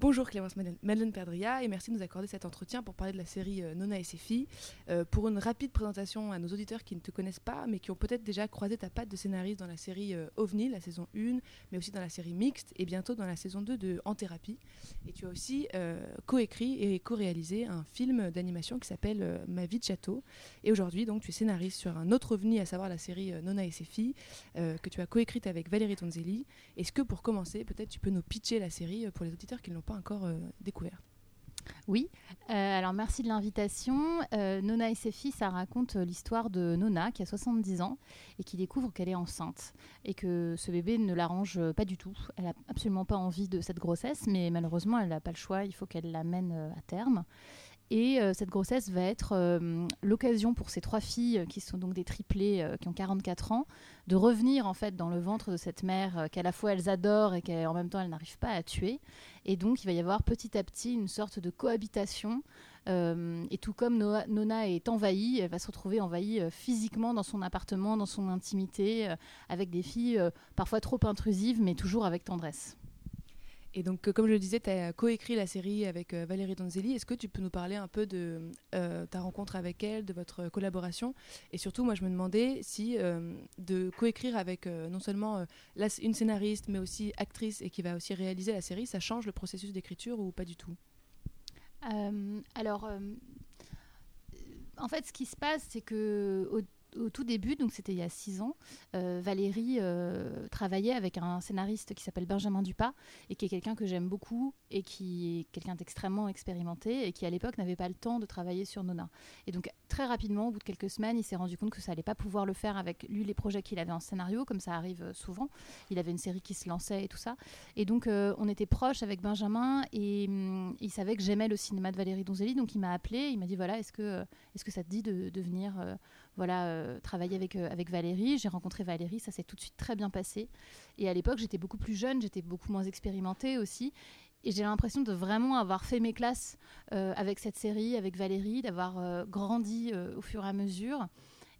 Bonjour Clémence Madeleine Perdria et merci de nous accorder cet entretien pour parler de la série euh, Nona et ses filles. Euh, pour une rapide présentation à nos auditeurs qui ne te connaissent pas mais qui ont peut-être déjà croisé ta patte de scénariste dans la série euh, OVNI, la saison 1, mais aussi dans la série Mixte et bientôt dans la saison 2 de En Thérapie. Et tu as aussi coécrit et co-réalisé un film d'animation qui s'appelle Ma vie de château. Et aujourd'hui, donc, tu es scénariste sur un autre OVNI, à savoir la série Nona et ses filles, que tu as coécrite avec Valérie Tonzelli. Est-ce que pour commencer, peut-être tu peux nous pitcher la série pour les auditeurs qui ne l'ont encore euh, découvert. Oui, euh, alors merci de l'invitation. Euh, Nona et ses filles, ça raconte l'histoire de Nona qui a 70 ans et qui découvre qu'elle est enceinte et que ce bébé ne l'arrange pas du tout. Elle n'a absolument pas envie de cette grossesse, mais malheureusement, elle n'a pas le choix, il faut qu'elle l'amène à terme. Et euh, cette grossesse va être euh, l'occasion pour ces trois filles, qui sont donc des triplés, euh, qui ont 44 ans, de revenir en fait dans le ventre de cette mère qu'à la fois elles adorent et qu'en même temps elles n'arrivent pas à tuer. Et donc il va y avoir petit à petit une sorte de cohabitation. et tout comme Nona est envahie, elle va se retrouver envahie physiquement dans son appartement, dans son intimité, avec des filles parfois trop intrusives, mais toujours avec tendresse. Et donc, euh, comme je le disais, tu as coécrit la série avec euh, Valérie Donzelli. Est-ce que tu peux nous parler un peu de euh, ta rencontre avec elle, de votre collaboration? Et surtout, moi, je me demandais si de coécrire avec non seulement une scénariste, mais aussi actrice et qui va aussi réaliser la série, ça change le processus d'écriture ou pas du tout? Alors, en fait, ce qui se passe, c'est que tout début, donc c'était il y a six ans, euh, Valérie euh, travaillait avec un scénariste qui s'appelle Benjamin Dupas et qui est quelqu'un que j'aime beaucoup et qui est quelqu'un d'extrêmement expérimenté et qui à l'époque n'avait pas le temps de travailler sur Nona. Et donc très rapidement, au bout de quelques semaines, il s'est rendu compte que ça allait pas pouvoir le faire avec lui les projets qu'il avait en scénario, comme ça arrive euh, souvent. Il avait une série qui se lançait et tout ça. Et donc on était proches avec Benjamin et hum, il savait que j'aimais le cinéma de Valérie Donzelli, donc il m'a appelé, il m'a dit voilà, est-ce que, ça te dit de venir voilà, euh, travailler avec, euh, avec Valérie. J'ai rencontré Valérie, ça s'est tout de suite très bien passé. Et à l'époque, j'étais beaucoup plus jeune, j'étais beaucoup moins expérimentée aussi. Et j'ai l'impression de vraiment avoir fait mes classes euh, avec cette série, avec Valérie, d'avoir grandi au fur et à mesure.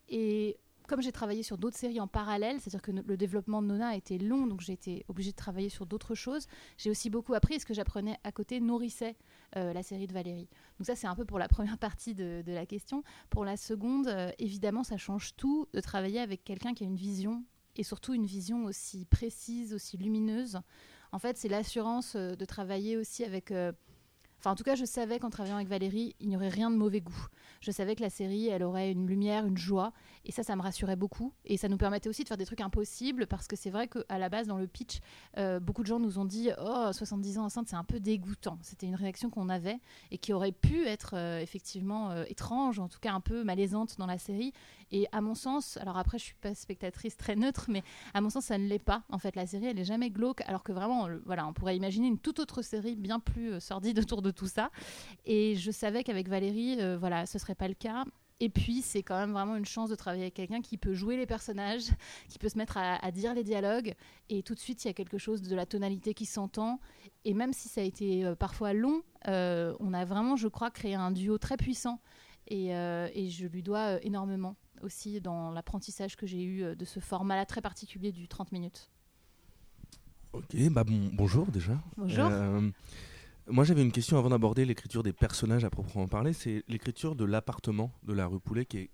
Et comme j'ai travaillé sur d'autres séries en parallèle, c'est-à-dire que le développement de Nona a été long, donc j'ai été obligée de travailler sur d'autres choses, j'ai aussi beaucoup appris et ce que j'apprenais à côté nourrissait euh, la série de Valérie. Donc ça, c'est un peu pour la première partie de, la question. Pour la seconde, euh, évidemment, ça change tout de travailler avec quelqu'un qui a une vision et surtout une vision aussi précise, aussi lumineuse. En fait, c'est l'assurance euh, de travailler aussi avec Enfin, en tout cas, je savais qu'en travaillant avec Valérie, il n'y aurait rien de mauvais goût. Je savais que la série, elle aurait une lumière, une joie, et ça, ça me rassurait beaucoup. Et ça nous permettait aussi de faire des trucs impossibles, parce que c'est vrai qu'à la base, dans le pitch, euh, beaucoup de gens nous ont dit Oh, 70 ans enceinte, c'est un peu dégoûtant. C'était une réaction qu'on avait et qui aurait pu être euh, effectivement euh, étrange, en tout cas un peu malaisante dans la série. Et à mon sens, alors après, je suis pas spectatrice très neutre, mais à mon sens, ça ne l'est pas. En fait, la série, elle est jamais glauque, alors que vraiment, voilà, on pourrait imaginer une toute autre série bien plus sordide autour de tout ça. Et je savais qu'avec Valérie, euh, voilà, ce serait pas le cas. Et puis, c'est quand même vraiment une chance de travailler avec quelqu'un qui peut jouer les personnages, qui peut se mettre à, dire les dialogues. Et tout de suite, il y a quelque chose de la tonalité qui s'entend. Et même si ça a été euh, parfois long, euh, on a vraiment, je crois, créé un duo très puissant. Et je lui dois énormément aussi dans l'apprentissage que j'ai eu de ce format-là très particulier du 30 minutes. Ok, bah bon, bonjour déjà. Bonjour. Moi, j'avais une question avant d'aborder l'écriture des personnages à proprement parler. C'est l'écriture de l'appartement de la rue Poulet qui est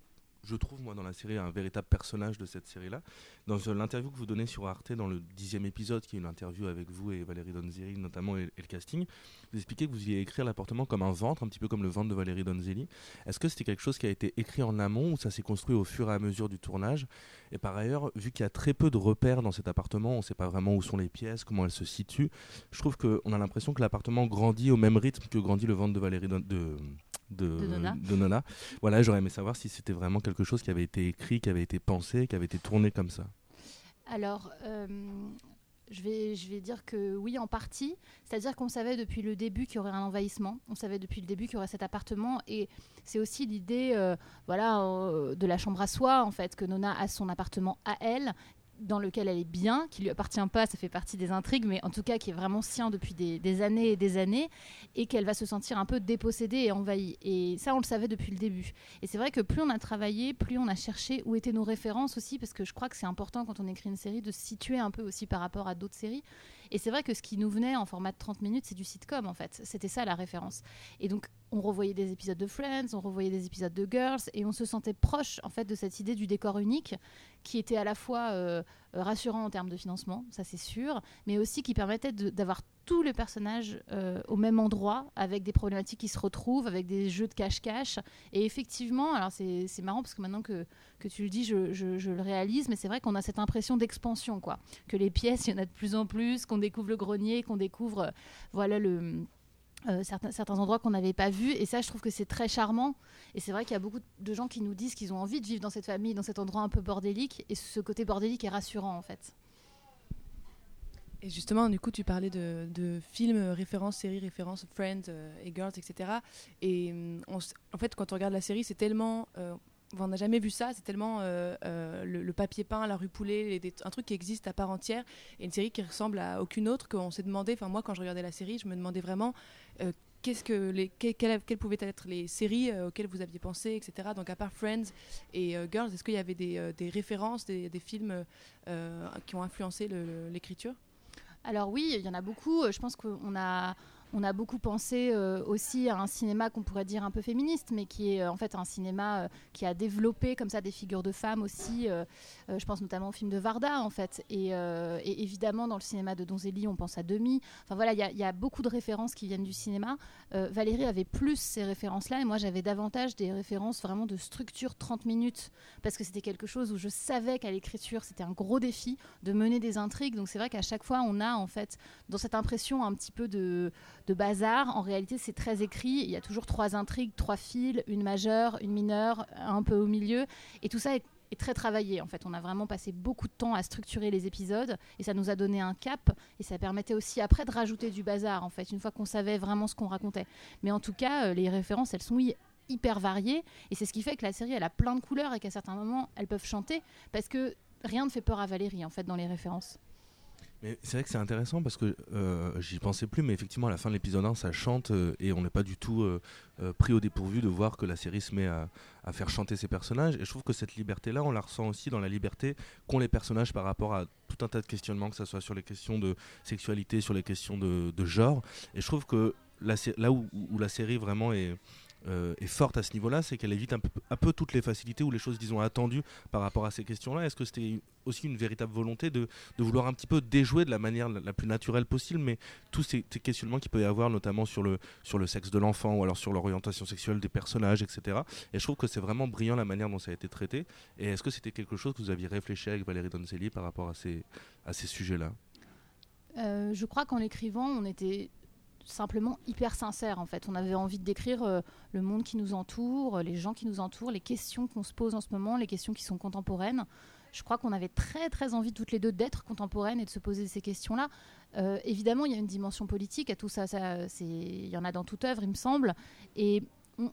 je trouve, moi, dans la série, un véritable personnage de cette série-là. Dans euh, l'interview que vous donnez sur Arte, dans le dixième épisode, qui est une interview avec vous et Valérie Donzelli, notamment, et, le casting, vous expliquez que vous y écrire l'appartement comme un ventre, un petit peu comme le ventre de Valérie Donzelli. Est-ce que c'était quelque chose qui a été écrit en amont ou ça s'est construit au fur et à mesure du tournage? Et par ailleurs, vu qu'il y a très peu de repères dans cet appartement, on ne sait pas vraiment où sont les pièces, comment elles se situent, je trouve qu'on a l'impression que l'appartement grandit au même rythme que grandit le ventre de Valérie de, de, Nona. Voilà, j'aurais aimé savoir si c'était vraiment quelque chose qui avait été écrit, qui avait été pensé, qui avait été tourné comme ça. Alors, euh, je, vais, je vais dire que oui, en partie. C'est-à-dire qu'on savait depuis le début qu'il y aurait un envahissement. On savait depuis le début qu'il y aurait cet appartement. Et c'est aussi l'idée euh, voilà, euh, de la chambre à soi, en fait, que Nona a son appartement à elle, dans lequel elle est bien, qui lui appartient pas, ça fait partie des intrigues, mais en tout cas qui est vraiment sien depuis des, années et des années, et qu'elle va se sentir un peu dépossédée et envahie. Et ça, on le savait depuis le début. Et c'est vrai que plus on a travaillé, plus on a cherché où étaient nos références aussi, parce que je crois que c'est important quand on écrit une série de se situer un peu aussi par rapport à d'autres séries. Et c'est vrai que ce qui nous venait en format de 30 minutes, c'est du sitcom en fait. C'était ça la référence. Et donc on revoyait des épisodes de Friends, on revoyait des épisodes de Girls, et on se sentait proche en fait de cette idée du décor unique, qui était à la fois euh, rassurant en termes de financement, ça c'est sûr, mais aussi qui permettait d'avoir tous les personnages euh, au même endroit, avec des problématiques qui se retrouvent, avec des jeux de cache-cache. Et effectivement, alors c'est marrant parce que maintenant que, que tu le dis, je, je, le réalise, mais c'est vrai qu'on a cette impression d'expansion, quoi. Que les pièces, il y en a de plus en plus, qu'on découvre le grenier, qu'on découvre, euh, voilà, le euh, certains, certains, endroits qu'on n'avait pas vus. Et ça, je trouve que c'est très charmant. Et c'est vrai qu'il y a beaucoup de gens qui nous disent qu'ils ont envie de vivre dans cette famille, dans cet endroit un peu bordélique. Et ce côté bordélique est rassurant, en fait. Et justement, du coup, tu parlais de, de films, références, séries, références, Friends euh, et Girls, etc. Et mm, en fait, quand on regarde la série, c'est tellement... on n'a jamais vu ça, c'est tellement le, papier peint, la rue Poulet, un truc qui existe à part entière, et une série qui ressemble à aucune autre qu'on s'est demandé, enfin moi quand je regardais la série, je me demandais vraiment qu'est-ce que les, quelles, pouvaient être les séries euh, auxquelles vous aviez pensé, etc. Donc à part Friends et euh, Girls, est-ce qu'il y avait des, euh, références, des, films qui ont influencé l'écriture? Alors oui, il y en a beaucoup. Je pense qu'on a on a beaucoup pensé euh, aussi à un cinéma qu'on pourrait dire un peu féministe, mais qui est euh, en fait un cinéma euh, qui a développé comme ça des figures de femmes aussi. je pense notamment au film de Varda en fait. Et, évidemment dans le cinéma de Donzelli, on pense à Demi. Enfin voilà, il y, a beaucoup de références qui viennent du cinéma. Valérie avait plus ces références-là et moi j'avais davantage des références vraiment de structure 30 minutes parce que c'était quelque chose où je savais qu'à l'écriture c'était un gros défi de mener des intrigues. Donc c'est vrai qu'à chaque fois on a en fait dans cette impression un petit peu de de bazar. En réalité, c'est très écrit. Il y a toujours trois intrigues, trois fils, une majeure, une mineure, un peu au milieu. Et tout ça est, très travaillé. En fait, on a vraiment passé beaucoup de temps à structurer les épisodes et ça nous a donné un cap et ça permettait aussi après de rajouter du bazar. En fait, une fois qu'on savait vraiment ce qu'on racontait. Mais en tout cas, euh, les références, elles sont hyper variées et c'est ce qui fait que la série, elle a plein de couleurs et qu'à certains moments, elles peuvent chanter parce que rien ne fait peur à Valérie en fait dans les références c'est vrai que c'est intéressant parce que euh, j'y pensais plus, mais effectivement à la fin de l'épisode 1 ça chante euh, et on n'est pas du tout euh, pris au dépourvu de voir que la série se met à, faire chanter ses personnages. Et je trouve que cette liberté-là, on la ressent aussi dans la liberté qu'ont les personnages par rapport à tout un tas de questionnements, que ce soit sur les questions de sexualité, sur les questions de, genre. Et je trouve que là où, la série vraiment est euh, est forte à ce niveau-là, c'est qu'elle évite un peu, toutes les facilités ou les choses, disons, attendues par rapport à ces questions-là. Est-ce que c'était aussi une véritable volonté de, vouloir un petit peu déjouer de la manière la, plus naturelle possible, mais tous ces, questionnements qu'il peut y avoir, notamment sur le, sexe de l'enfant ou alors sur l'orientation sexuelle des personnages, etc. Et je trouve que c'est vraiment brillant la manière dont ça a été traité. Et est-ce que c'était quelque chose que vous aviez réfléchi avec Valérie Donzelli par rapport à ces, sujets-là? Euh, je crois qu'en l'écrivant, on était simplement hyper sincère en fait. On avait envie de décrire euh, le monde qui nous entoure, les gens qui nous entourent, les questions qu'on se pose en ce moment, les questions qui sont contemporaines. Je crois qu'on avait très très envie toutes les deux d'être contemporaines et de se poser ces questions-là. Euh, évidemment, il y a une dimension politique à tout ça. ça il y en a dans toute œuvre, il me semble. Et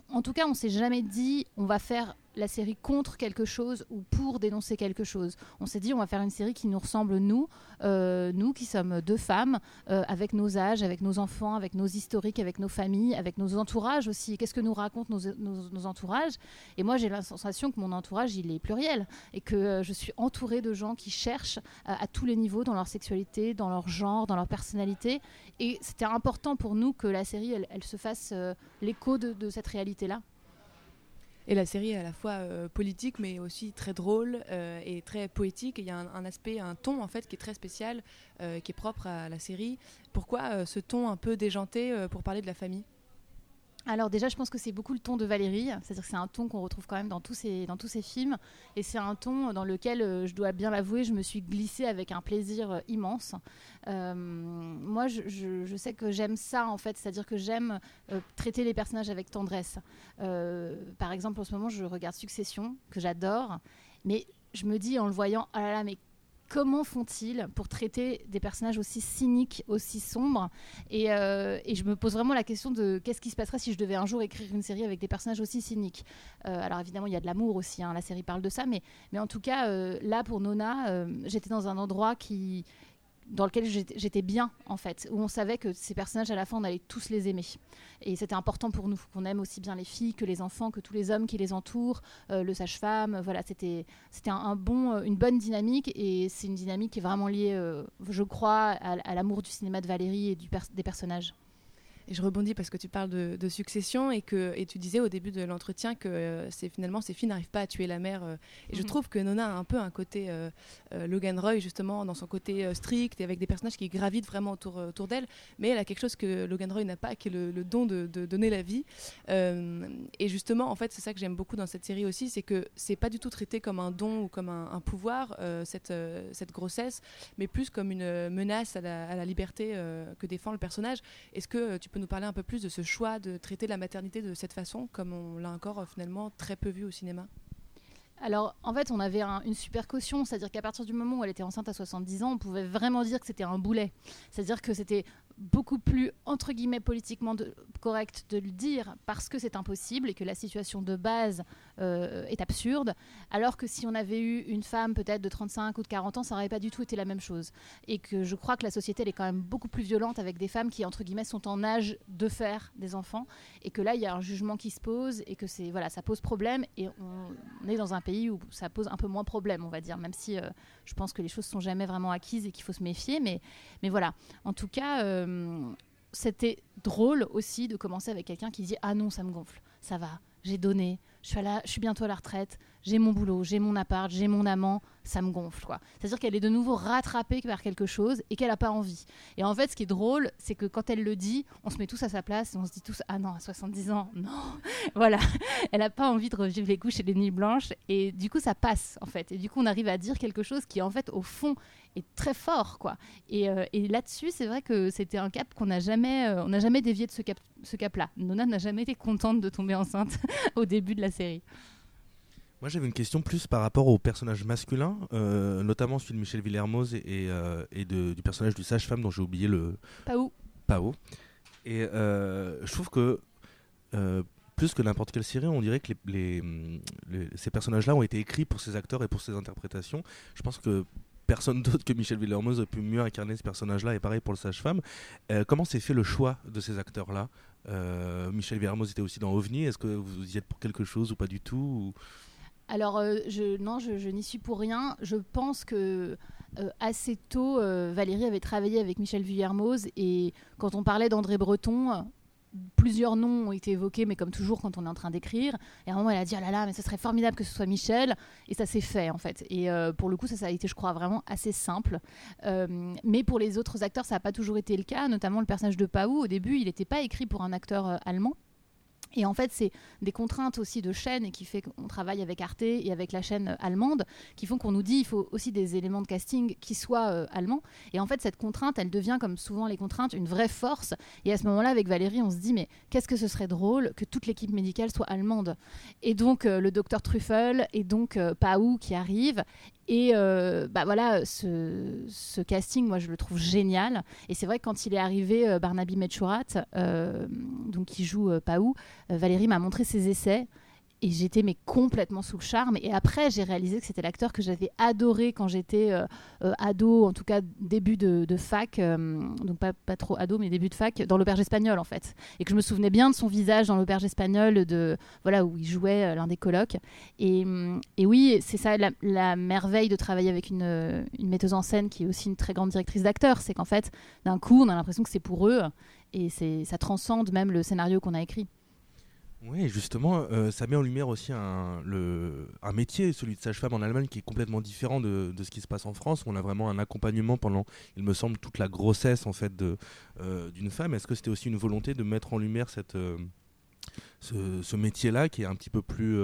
en tout cas, on s'est jamais dit on va faire la série contre quelque chose ou pour dénoncer quelque chose. On s'est dit on va faire une série qui nous ressemble nous, euh, nous qui sommes deux femmes, euh, avec nos âges, avec nos enfants, avec nos historiques, avec nos familles, avec nos entourages aussi. Qu'est-ce que nous racontent nos, entourages? Et moi j'ai la sensation que mon entourage il est pluriel et que euh, je suis entourée de gens qui cherchent à, tous les niveaux dans leur sexualité, dans leur genre, dans leur personnalité. Et c'était important pour nous que la série elle, se fasse l'écho de cette réalité là. Et la série est à la fois euh, politique, mais aussi très drôle euh, et très poétique. Il y a un, aspect, un ton en fait qui est très spécial, euh, qui est propre à la série. Pourquoi ce ton un peu déjanté pour parler de la famille? Alors déjà, je pense que c'est beaucoup le ton de Valérie, c'est-à-dire que c'est un ton qu'on retrouve quand même dans tous ces, dans tous films, et c'est un ton dans lequel, euh, je dois bien l'avouer, je me suis glissée avec un plaisir euh, immense. Euh, moi, je, sais que j'aime ça, en fait, c'est-à-dire que j'aime traiter les personnages avec tendresse. par exemple, en ce moment, je regarde Succession, que j'adore, mais je me dis en le voyant, ah là là, mais comment font-ils pour traiter des personnages aussi cyniques, aussi sombres? Et, euh, et, je me pose vraiment la question de qu'est-ce qui se passerait si je devais un jour écrire une série avec des personnages aussi cyniques? Euh, alors évidemment, il y a de l'amour aussi, hein, la série parle de ça, mais, mais en tout cas, euh, là, pour Nona, j'étais dans un endroit qui dans lequel j'étais bien en fait, où on savait que ces personnages à la fin on allait tous les aimer. Et c'était important pour nous qu'on aime aussi bien les filles que les enfants, que tous les hommes qui les entourent, euh, le sage-femme. Voilà, c'était c'était un, bon, euh, une bonne dynamique et c'est une dynamique qui est vraiment liée, euh, je crois, à, l'amour du cinéma de Valérie et des personnages. Et je rebondis parce que tu parles de, succession et que et tu disais au début de l'entretien que euh, c'est finalement ces filles n'arrivent pas à tuer la mère. Euh, et je mhm. trouve que Nona a un peu un côté euh, Logan Roy justement dans son côté strict et avec des personnages qui gravitent vraiment autour, autour d'elle. Mais elle a quelque chose que Logan Roy n'a pas, qui est le, don de, donner la vie. et justement, en fait, c'est ça que j'aime beaucoup dans cette série aussi, c'est que c'est pas du tout traité comme un don ou comme un, pouvoir cette cette grossesse, mais plus comme une menace à la, à la liberté que défend le personnage. Est-ce que tu peux nous parler un peu plus de ce choix de traiter la maternité de cette façon, comme on l'a encore euh, finalement très peu vu au cinéma? Alors, en fait, on avait une super caution, c'est-à-dire qu'à partir du moment où elle était enceinte à 70 ans, on pouvait vraiment dire que c'était un boulet. C'est-à-dire que c'était beaucoup plus, entre guillemets, politiquement correct de le dire parce que c'est impossible et que la situation de base euh, est absurde, alors que si on avait eu une femme peut-être de 35 ou de 40 ans, ça n'aurait pas du tout été la même chose. Et que je crois que la société elle est quand même beaucoup plus violente avec des femmes qui, entre guillemets, sont en âge de faire des enfants, et que là, il y a un jugement qui se pose, et que c'est voilà, ça pose problème, et on, est dans un pays où ça pose un peu moins problème, on va dire, même si euh, je pense que les choses sont jamais vraiment acquises et qu'il faut se méfier, mais, mais voilà. En tout cas... Euh, c'était drôle aussi de commencer avec quelqu'un qui dit Ah non, ça me gonfle, ça va, j'ai donné, je suis, je suis bientôt à la retraite, j'ai mon boulot, j'ai mon appart, j'ai mon amant, ça me gonfle. quoi. C'est-à-dire qu'elle est de nouveau rattrapée par quelque chose et qu'elle n'a pas envie. Et en fait, ce qui est drôle, c'est que quand elle le dit, on se met tous à sa place et on se dit tous Ah non, à 70 ans, non Voilà, elle n'a pas envie de revivre les couches et les nuits blanches. Et du coup, ça passe, en fait. Et du coup, on arrive à dire quelque chose qui, en fait, au fond, est très fort. quoi. Et, euh, et là-dessus, c'est vrai que c'était un cap qu'on n'a jamais, euh, on n'a jamais dévié de ce cap ce cap-là. Nona n'a jamais été contente de tomber enceinte au début de la série. Moi, j'avais une question plus par rapport au personnage masculin, euh, notamment celui de Michel Villermoz et, et du personnage du sage-femme dont j'ai oublié le. Pao. Pao. Et je trouve que plus que n'importe quelle série, on dirait que les, ces personnages-là ont été écrits pour ces acteurs et pour ces interprétations. Je pense que personne d'autre que Michel Villermoz a pu mieux incarner ce personnage-là, et pareil pour le sage-femme. comment s'est fait le choix de ces acteurs-là? Michel Villermoz était aussi dans OVNI, est-ce que vous y êtes pour quelque chose ou pas du tout alors, euh, je, non, je, n'y suis pour rien. Je pense que euh, assez tôt, euh, Valérie avait travaillé avec Michel Villermoz et quand on parlait d'André Breton, plusieurs noms ont été évoqués, mais comme toujours quand on est en train d'écrire. Et à un moment, elle a dit Ah là là, mais ce serait formidable que ce soit Michel. Et ça s'est fait, en fait. Et pour le coup, ça, ça a été, je crois, vraiment assez simple. mais pour les autres acteurs, ça n'a pas toujours été le cas, notamment le personnage de Pau. Au début, il n'était pas écrit pour un acteur allemand. Et en fait, c'est des contraintes aussi de chaîne qui fait qu'on travaille avec Arte et avec la chaîne allemande qui font qu'on nous dit il faut aussi des éléments de casting qui soient euh, allemands. Et en fait, cette contrainte, elle devient, comme souvent les contraintes, une vraie force. Et à ce moment-là, avec Valérie, on se dit mais qu'est-ce que ce serait drôle que toute l'équipe médicale soit allemande? Et donc, euh, le docteur Truffel et donc euh, Pau qui arrive. Et euh, bah voilà, ce, casting, moi, je le trouve génial. Et c'est vrai que quand il est arrivé, euh, Barnaby Metchurat, euh, donc qui joue Paou, Valérie m'a montré ses essais et j'étais mais complètement sous le charme. Et après, j'ai réalisé que c'était l'acteur que j'avais adoré quand j'étais euh, euh, ado, en tout cas début de, fac, euh, donc pas, pas, trop ado, mais début de fac, dans l'auberge espagnole en fait. Et que je me souvenais bien de son visage dans l'auberge espagnole, de voilà où il jouait l'un des colocs. Et, et oui, c'est ça la, merveille de travailler avec une, une, metteuse en scène qui est aussi une très grande directrice d'acteurs, c'est qu'en fait, d'un coup, on a l'impression que c'est pour eux, et ça transcende même le scénario qu'on a écrit. Oui, justement, euh, ça met en lumière aussi un, le, un métier, celui de sage-femme en Allemagne, qui est complètement différent de, ce qui se passe en France. On a vraiment un accompagnement pendant, il me semble, toute la grossesse en fait euh, d'une femme. Est-ce que c'était aussi une volonté de mettre en lumière cette euh, ce, ce métier-là, qui est un petit peu plus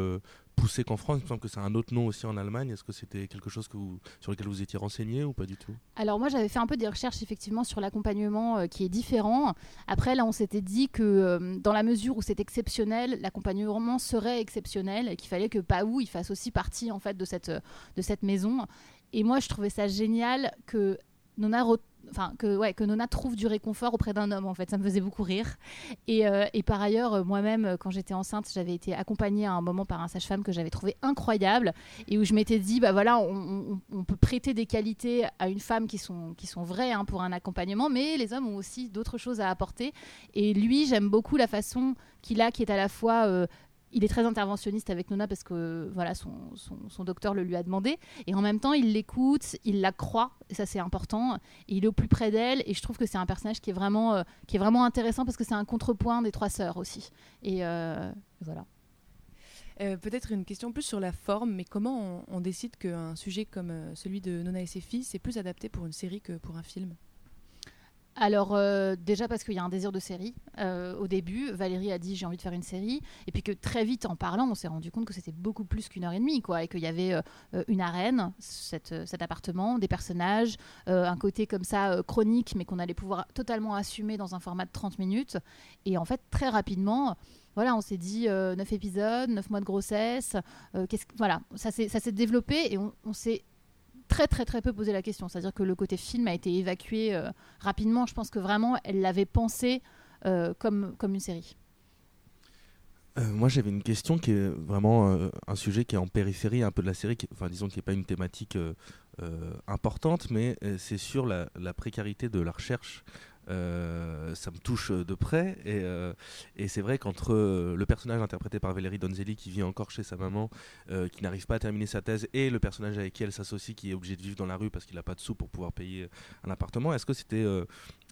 poussé qu'en France. Il me semble que c'est un autre nom aussi en Allemagne. Est-ce que c'était quelque chose sur lequel vous étiez renseigné ou pas du tout? Alors moi j'avais fait un peu des recherches effectivement sur l'accompagnement euh, qui est différent. Après là on s'était dit que euh, dans la mesure où c'est exceptionnel, l'accompagnement serait exceptionnel et qu'il fallait que Paou il fasse aussi partie en fait de cette, de cette maison. Et moi, je trouvais ça génial que Nona enfin que ouais que Nona trouve du réconfort auprès d'un homme en fait. Ça me faisait beaucoup rire. Et, euh, et par ailleurs euh, moi-même euh, quand j'étais enceinte j'avais été accompagnée à un moment par un sage-femme que j'avais trouvé incroyable et où je m'étais dit bah voilà on, peut prêter des qualités à une femme qui sont qui sont vraies hein, pour un accompagnement mais les hommes ont aussi d'autres choses à apporter. Et lui j'aime beaucoup la façon qu'il a qui est à la fois il est très interventionniste avec Nona parce que voilà son, son, docteur le lui a demandé et en même temps il l'écoute, il la croit et ça c'est important. Il est au plus près d'elle et je trouve que c'est un personnage qui est vraiment euh, intéressant parce que c'est un contrepoint des trois sœurs aussi. Et euh, voilà. Euh, peut-être une question plus sur la forme, mais comment on, on décide qu'un sujet comme celui de Nona et ses filles, c'est plus adapté pour une série que pour un film? Alors euh, déjà parce qu'il y a un désir de série. Euh, au début, Valérie a dit j'ai envie de faire une série, et puis que très vite en parlant, on s'est rendu compte que c'était beaucoup plus qu'une heure et demie, quoi, et qu'il y avait euh, une arène, cet appartement, des personnages, un côté comme ça chronique, mais qu'on allait pouvoir totalement assumer dans un format de 30 minutes. Et en fait, très rapidement, voilà, on s'est dit 9 épisodes, 9 mois de grossesse, voilà, ça s'est développé et on, on s'est très très très peu posé la question. C'est-à-dire que le côté film a été évacué euh, rapidement. Je pense que vraiment, elle l'avait pensé euh, comme, comme une série. Euh, moi, j'avais une question qui est vraiment un sujet qui est en périphérie un peu de la série, enfin disons qui n'est pas une thématique importante, mais c'est sur la, précarité de la recherche euh, ça me touche de près. Et, euh, c'est vrai qu'entre euh, le personnage interprété par Valérie Donzelli, qui vit encore chez sa maman, qui n'arrive pas à terminer sa thèse, et le personnage avec qui elle s'associe, qui est obligé de vivre dans la rue parce qu'il n'a pas de sous pour pouvoir payer un appartement, est-ce que c'était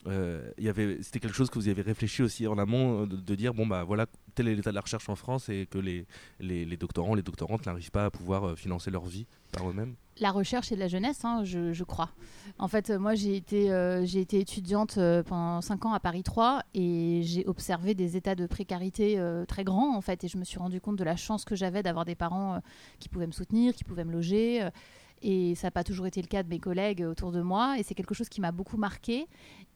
c'était quelque chose que vous y avez réfléchi aussi en amont de, dire bon bah voilà tel est l'état de la recherche en France et que les, les, doctorants les doctorantes n'arrivent pas à pouvoir financer leur vie par eux-mêmes? La recherche et la jeunesse, hein, je, crois. En fait, moi, j'ai été, euh, j'ai été étudiante euh, pendant 5 ans à Paris 3 et j'ai observé des états de précarité euh, très grands, en fait, et je me suis rendu compte de la chance que j'avais d'avoir des parents qui pouvaient me soutenir, qui pouvaient me loger. Et ça n'a pas toujours été le cas de mes collègues autour de moi. Et c'est quelque chose qui m'a beaucoup marqué.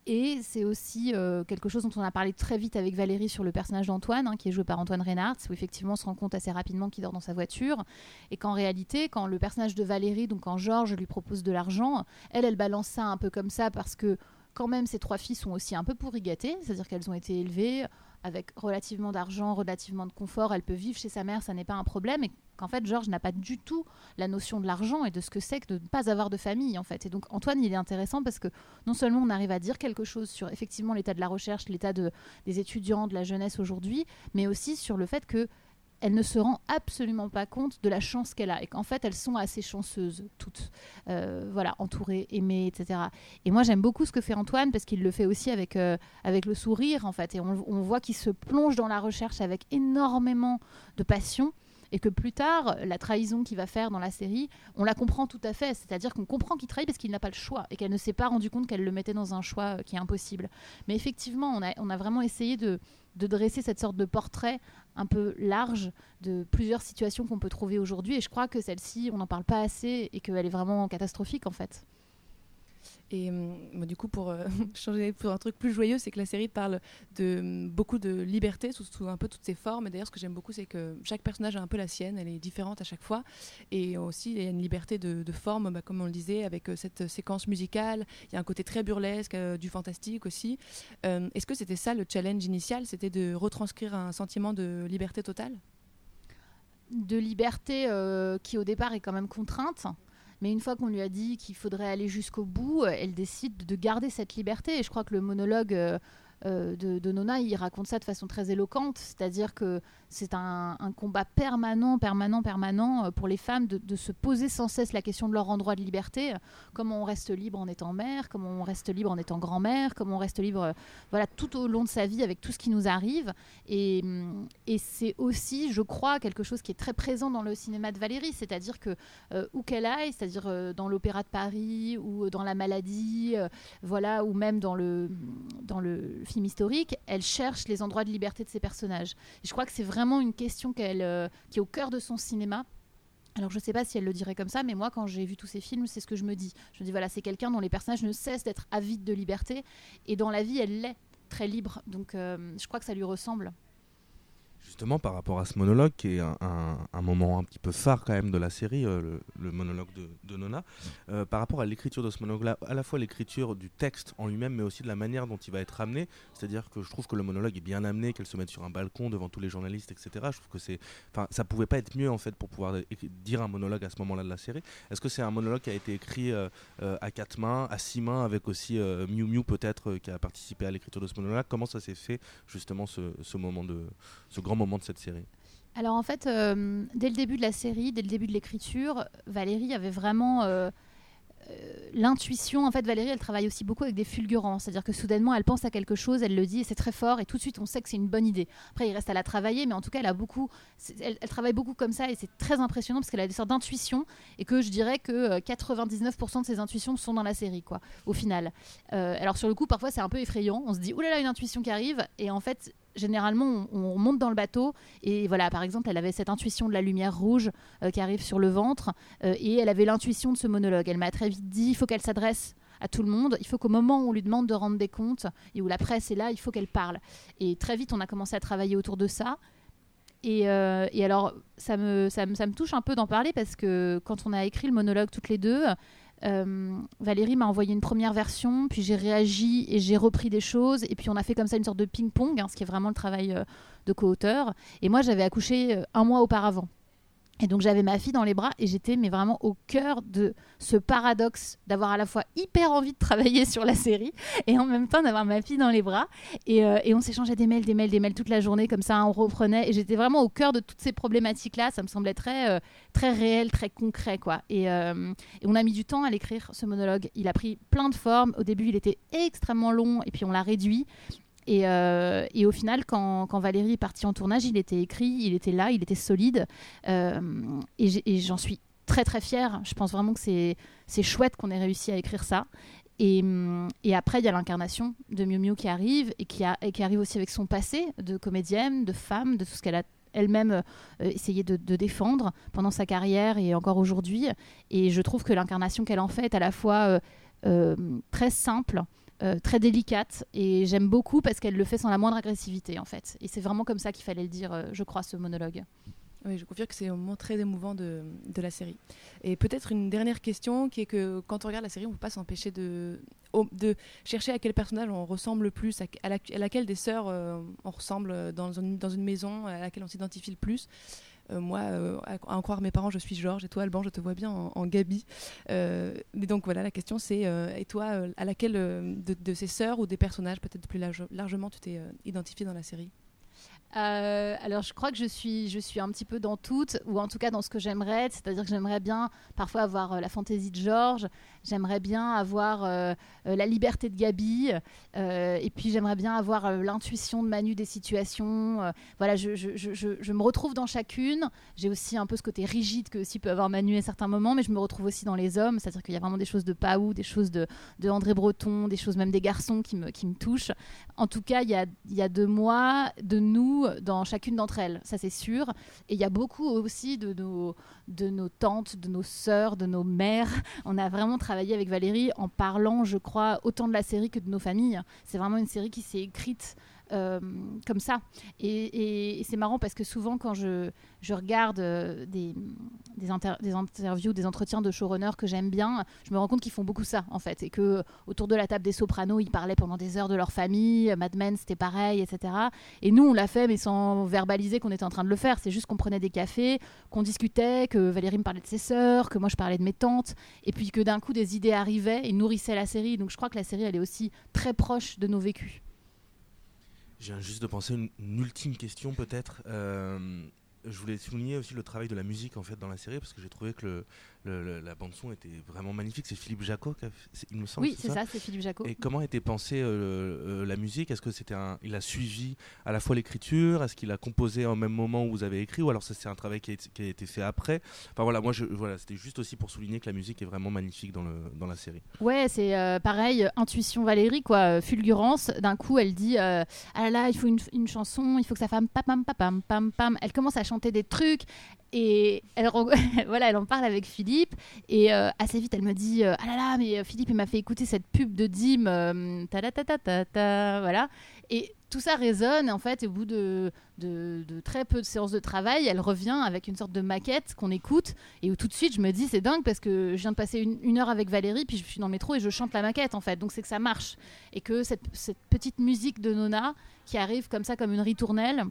Et c'est aussi euh, quelque chose dont on a parlé très vite avec Valérie sur le personnage d'Antoine, hein, qui est joué par Antoine Reynard, où effectivement on se rend compte assez rapidement qu'il dort dans sa voiture. Et qu'en réalité, quand le personnage de Valérie, donc quand Georges lui propose de l'argent, elle, elle balance ça un peu comme ça parce que quand même ces trois filles sont aussi un peu pourrigatées, c'est-à-dire qu'elles ont été élevées avec relativement d'argent, relativement de confort, elle peut vivre chez sa mère, ça n'est pas un problème, et qu'en fait Georges n'a pas du tout la notion de l'argent et de ce que c'est que de ne pas avoir de famille en fait. Et donc Antoine, il est intéressant parce que non seulement on arrive à dire quelque chose sur effectivement l'état de la recherche, l'état de, des étudiants, de la jeunesse aujourd'hui, mais aussi sur le fait que elle ne se rend absolument pas compte de la chance qu'elle a et qu'en fait elles sont assez chanceuses toutes, euh, voilà, entourées, aimées, etc. Et moi j'aime beaucoup ce que fait Antoine parce qu'il le fait aussi avec, euh, avec le sourire en fait et on, on voit qu'il se plonge dans la recherche avec énormément de passion et que plus tard, la trahison qu'il va faire dans la série, on la comprend tout à fait. C'est-à-dire qu'on comprend qu'il trahit parce qu'il n'a pas le choix et qu'elle ne s'est pas rendu compte qu'elle le mettait dans un choix euh, qui est impossible. Mais effectivement, on a, on a vraiment essayé de, de dresser cette sorte de portrait un peu large de plusieurs situations qu'on peut trouver aujourd'hui. Et je crois que celle-ci, on n'en parle pas assez et qu'elle est vraiment catastrophique en fait. Et hum, du coup, pour euh, changer pour un truc plus joyeux, c'est que la série parle de hum, beaucoup de liberté sous, un peu toutes ses formes. Et d'ailleurs, ce que j'aime beaucoup, c'est que chaque personnage a un peu la sienne, elle est différente à chaque fois. Et aussi, il y a une liberté de, forme, bah, comme on le disait, avec euh, cette séquence musicale. Il y a un côté très burlesque, euh, du fantastique aussi. Est-ce que c'était ça le challenge initial? C'était de retranscrire un sentiment de liberté totale? De liberté qui, au départ, est quand même contrainte. Mais une fois qu'on lui a dit qu'il faudrait aller jusqu'au bout, elle décide de garder cette liberté. Et je crois que le monologue euh, de, Nona, il raconte ça de façon très éloquente, c'est-à-dire que c'est un, combat permanent, permanent, permanent euh, pour les femmes de, se poser sans cesse la question de leur endroit de liberté. Comment on reste libre en étant mère, comment on reste libre en étant grand-mère, comment on reste libre euh, voilà, tout au long de sa vie avec tout ce qui nous arrive. Et, et c'est aussi, je crois, quelque chose qui est très présent dans le cinéma de Valérie, c'est-à-dire que où qu'elle aille, c'est-à-dire dans l'Opéra de Paris ou dans La Maladie, voilà, ou même dans le, dans le film historique, elle cherche les endroits de liberté de ses personnages. Et je crois que c'est vraiment une question euh, qui est au cœur de son cinéma. Alors je ne sais pas si elle le dirait comme ça, mais moi quand j'ai vu tous ces films, c'est ce que je me dis. Je me dis voilà, c'est quelqu'un dont les personnages ne cessent d'être avides de liberté, et dans la vie, elle l'est très libre. Donc euh, je crois que ça lui ressemble. Justement, par rapport à ce monologue, qui est un, moment un petit peu phare quand même de la série, euh, le, monologue de, de Nona, euh, par rapport à l'écriture de ce monologue-là, à la fois l'écriture du texte en lui-même, mais aussi de la manière dont il va être amené. C'est-à-dire que je trouve que le monologue est bien amené, qu'elle se mette sur un balcon devant tous les journalistes, etc. Je trouve que c'est, enfin, ça pouvait pas être mieux en fait pour pouvoir dire un monologue à ce moment-là de la série. Est-ce que c'est un monologue qui a été écrit euh, à quatre mains, à six mains, avec aussi Miu Miu peut-être qui a participé à l'écriture de ce monologue Comment ça s'est fait justement ce, ce moment de, ce grand moment de cette série Alors en fait, euh, dès le début de la série, dès le début de l'écriture, Valérie avait vraiment euh, euh, l'intuition. En fait, Valérie, elle travaille aussi beaucoup avec des fulgurants. C'est-à-dire que soudainement, elle pense à quelque chose, elle le dit et c'est très fort et tout de suite, on sait que c'est une bonne idée. Après, il reste à la travailler, mais en tout cas, elle a beaucoup, elle, travaille beaucoup comme ça et c'est très impressionnant parce qu'elle a des sortes d'intuitions et que je dirais que euh, 99% de ses intuitions sont dans la série, quoi, au final. Alors sur le coup, parfois, c'est un peu effrayant. On se dit, oulala, une intuition qui arrive et en fait. Généralement, on, on monte dans le bateau et voilà, par exemple, elle avait cette intuition de la lumière rouge euh, qui arrive sur le ventre euh, et elle avait l'intuition de ce monologue. Elle m'a très vite dit il faut qu'elle s'adresse à tout le monde, il faut qu'au moment où on lui demande de rendre des comptes et où la presse est là, il faut qu'elle parle. Et très vite, on a commencé à travailler autour de ça. Et, euh, et alors, ça me, ça, me, ça me touche un peu d'en parler parce que quand on a écrit le monologue toutes les deux, euh, Valérie m'a envoyé une première version, puis j'ai réagi et j'ai repris des choses, et puis on a fait comme ça une sorte de ping-pong, hein, ce qui est vraiment le travail euh, de co-auteur. Et moi, j'avais accouché euh, un mois auparavant. Et donc j'avais ma fille dans les bras et j'étais mais vraiment au cœur de ce paradoxe d'avoir à la fois hyper envie de travailler sur la série et en même temps d'avoir ma fille dans les bras. Et, euh, et on s'échangeait des mails, des mails, des mails toute la journée comme ça, on reprenait. Et j'étais vraiment au cœur de toutes ces problématiques-là. Ça me semblait très, euh, très réel, très concret. quoi. Et, euh, et on a mis du temps à l'écrire, ce monologue. Il a pris plein de formes. Au début, il était extrêmement long et puis on l'a réduit. Et, euh, et, au final, quand, Valérie est partie en tournage, il était écrit, il était là, il était solide. Euh, et j'en suis très très fière. Je pense vraiment que c'est chouette qu'on ait réussi à écrire ça. Et, et après, il y a l'incarnation de Miu Miu qui arrive et qui, arrive aussi avec son passé de comédienne, de femme, de tout ce qu'elle a elle-même euh, essayé de, défendre pendant sa carrière et encore aujourd'hui. Et je trouve que l'incarnation qu'elle en fait est à la fois très simple, euh, très délicate et j'aime beaucoup parce qu'elle le fait sans la moindre agressivité en fait. Et c'est vraiment comme ça qu'il fallait le dire, euh, je crois, ce monologue. Oui, je confirme que c'est un moment très émouvant de, de la série. Et peut-être une dernière question qui est que quand on regarde la série, on ne peut pas s'empêcher de, de chercher à quel personnage on ressemble le plus, à, à, la, à laquelle des sœurs euh, on ressemble dans une, dans une maison, à laquelle on s'identifie le plus. Euh, moi, euh, à, en croire mes parents, je suis Georges, et toi, Alban, je te vois bien en, Gabi. Euh, mais donc voilà, la question c'est, et toi, à laquelle de, de, ces sœurs ou des personnages peut-être plus large, largement tu t'es identifié dans la série? Alors, je crois que je suis, je suis un petit peu dans toutes, ou en tout cas dans ce que j'aimerais. C'est-à-dire que j'aimerais bien parfois avoir la fantaisie de Georges, j'aimerais bien avoir euh, la liberté de Gabi, euh, et puis j'aimerais bien avoir euh, l'intuition de Manu des situations. Euh, voilà, je, me retrouve dans chacune. J'ai aussi un peu ce côté rigide que aussi peut avoir Manu à certains moments, mais je me retrouve aussi dans les hommes. C'est-à-dire qu'il y a vraiment des choses de Paou, des choses de, de André Breton, des choses même des garçons qui me, qui me touchent. En tout cas, il y a, y a de moi, de nous dans chacune d'entre elles, ça c'est sûr. Et il y a beaucoup aussi de nos, de nos tantes, de nos sœurs, de nos mères. On a vraiment travaillé avec Valérie en parlant, je crois, autant de la série que de nos familles. C'est vraiment une série qui s'est écrite comme ça. Et, c'est marrant parce que souvent, quand je, regarde euh, des, des, inter des, interviews, des entretiens de showrunners que j'aime bien, je me rends compte qu'ils font beaucoup ça, en fait. Et que autour de la table des sopranos, ils parlaient pendant des heures de leur famille. Mad Men, c'était pareil, etc. Et nous, on l'a fait, mais sans verbaliser qu'on était en train de le faire. C'est juste qu'on prenait des cafés, qu'on discutait, que Valérie me parlait de ses sœurs, que moi je parlais de mes tantes. Et puis que d'un coup, des idées arrivaient et nourrissaient la série. Donc je crois que la série, elle est aussi très proche de nos vécus. Viens juste de penser une, une ultime question peut-être. Euh, je voulais souligner aussi le travail de la musique en fait dans la série parce que j'ai trouvé que le, la bande son était vraiment magnifique. C'est Philippe Jacot, il me semble. Oui, c'est ça, c'est Philippe Jacot. Et comment été pensée euh, euh, la musique? Est-ce que c'était un, il a suivi à la fois l'écriture? Est-ce qu'il a composé au même moment où vous avez écrit? Ou alors ça c'est un travail qui a, qui a, été fait après? Enfin voilà, moi je, voilà, c'était juste aussi pour souligner que la musique est vraiment magnifique dans, le, dans la série. Ouais, c'est euh, pareil, intuition Valérie quoi, fulgurance. D'un coup, elle dit ah là là, il faut une, une, chanson, il faut que ça fasse pam pam pam pam pam. Elle commence à chanter des trucs. Et elle, voilà, elle en parle avec Philippe. Et euh, assez vite, elle me dit Ah là là, mais Philippe, il m'a fait écouter cette pub de Dim. ta ta ta ta ta Voilà. Et tout ça résonne. En fait, au bout de, de, très peu de séances de travail, elle revient avec une sorte de maquette qu'on écoute. Et où tout de suite, je me dis C'est dingue parce que je viens de passer une, heure avec Valérie, puis je suis dans le métro et je chante la maquette, en fait. Donc c'est que ça marche. Et que cette, cette petite musique de Nona qui arrive comme ça, comme une ritournelle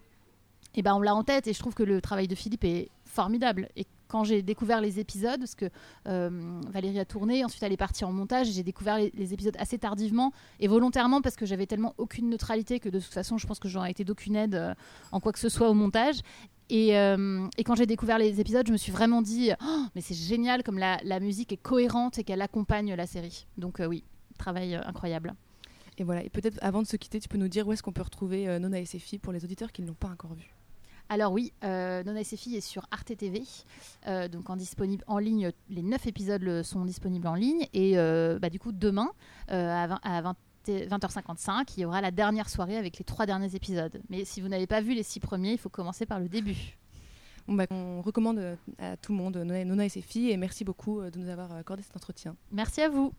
et ben on l'a en tête et je trouve que le travail de Philippe est formidable. Et quand j'ai découvert les épisodes, parce que euh, Valérie a tourné, ensuite elle est partie en montage, j'ai découvert les, épisodes assez tardivement et volontairement parce que j'avais tellement aucune neutralité que de toute façon je pense que j'aurais été d'aucune aide euh, en quoi que ce soit au montage. Et, euh, et quand j'ai découvert les épisodes, je me suis vraiment dit, oh, mais c'est génial comme la, musique est cohérente et qu'elle accompagne la série. Donc oui, travail incroyable. Et voilà, et peut-être avant de se quitter, tu peux nous dire où est-ce qu'on peut retrouver Nona et ses filles pour les auditeurs qui ne l'ont pas encore vu. Alors oui, euh, Nona et ses filles est sur Arte TV, euh, donc en disponible en ligne. Les neuf épisodes sont disponibles en ligne et euh, bah, du coup demain à, 20, h 55 il y aura la dernière soirée avec les trois derniers épisodes. Mais si vous n'avez pas vu les six premiers, il faut commencer par le début. Bah, on recommande à tout le monde Nona et ses filles et merci beaucoup de nous avoir accordé cet entretien. Merci à vous.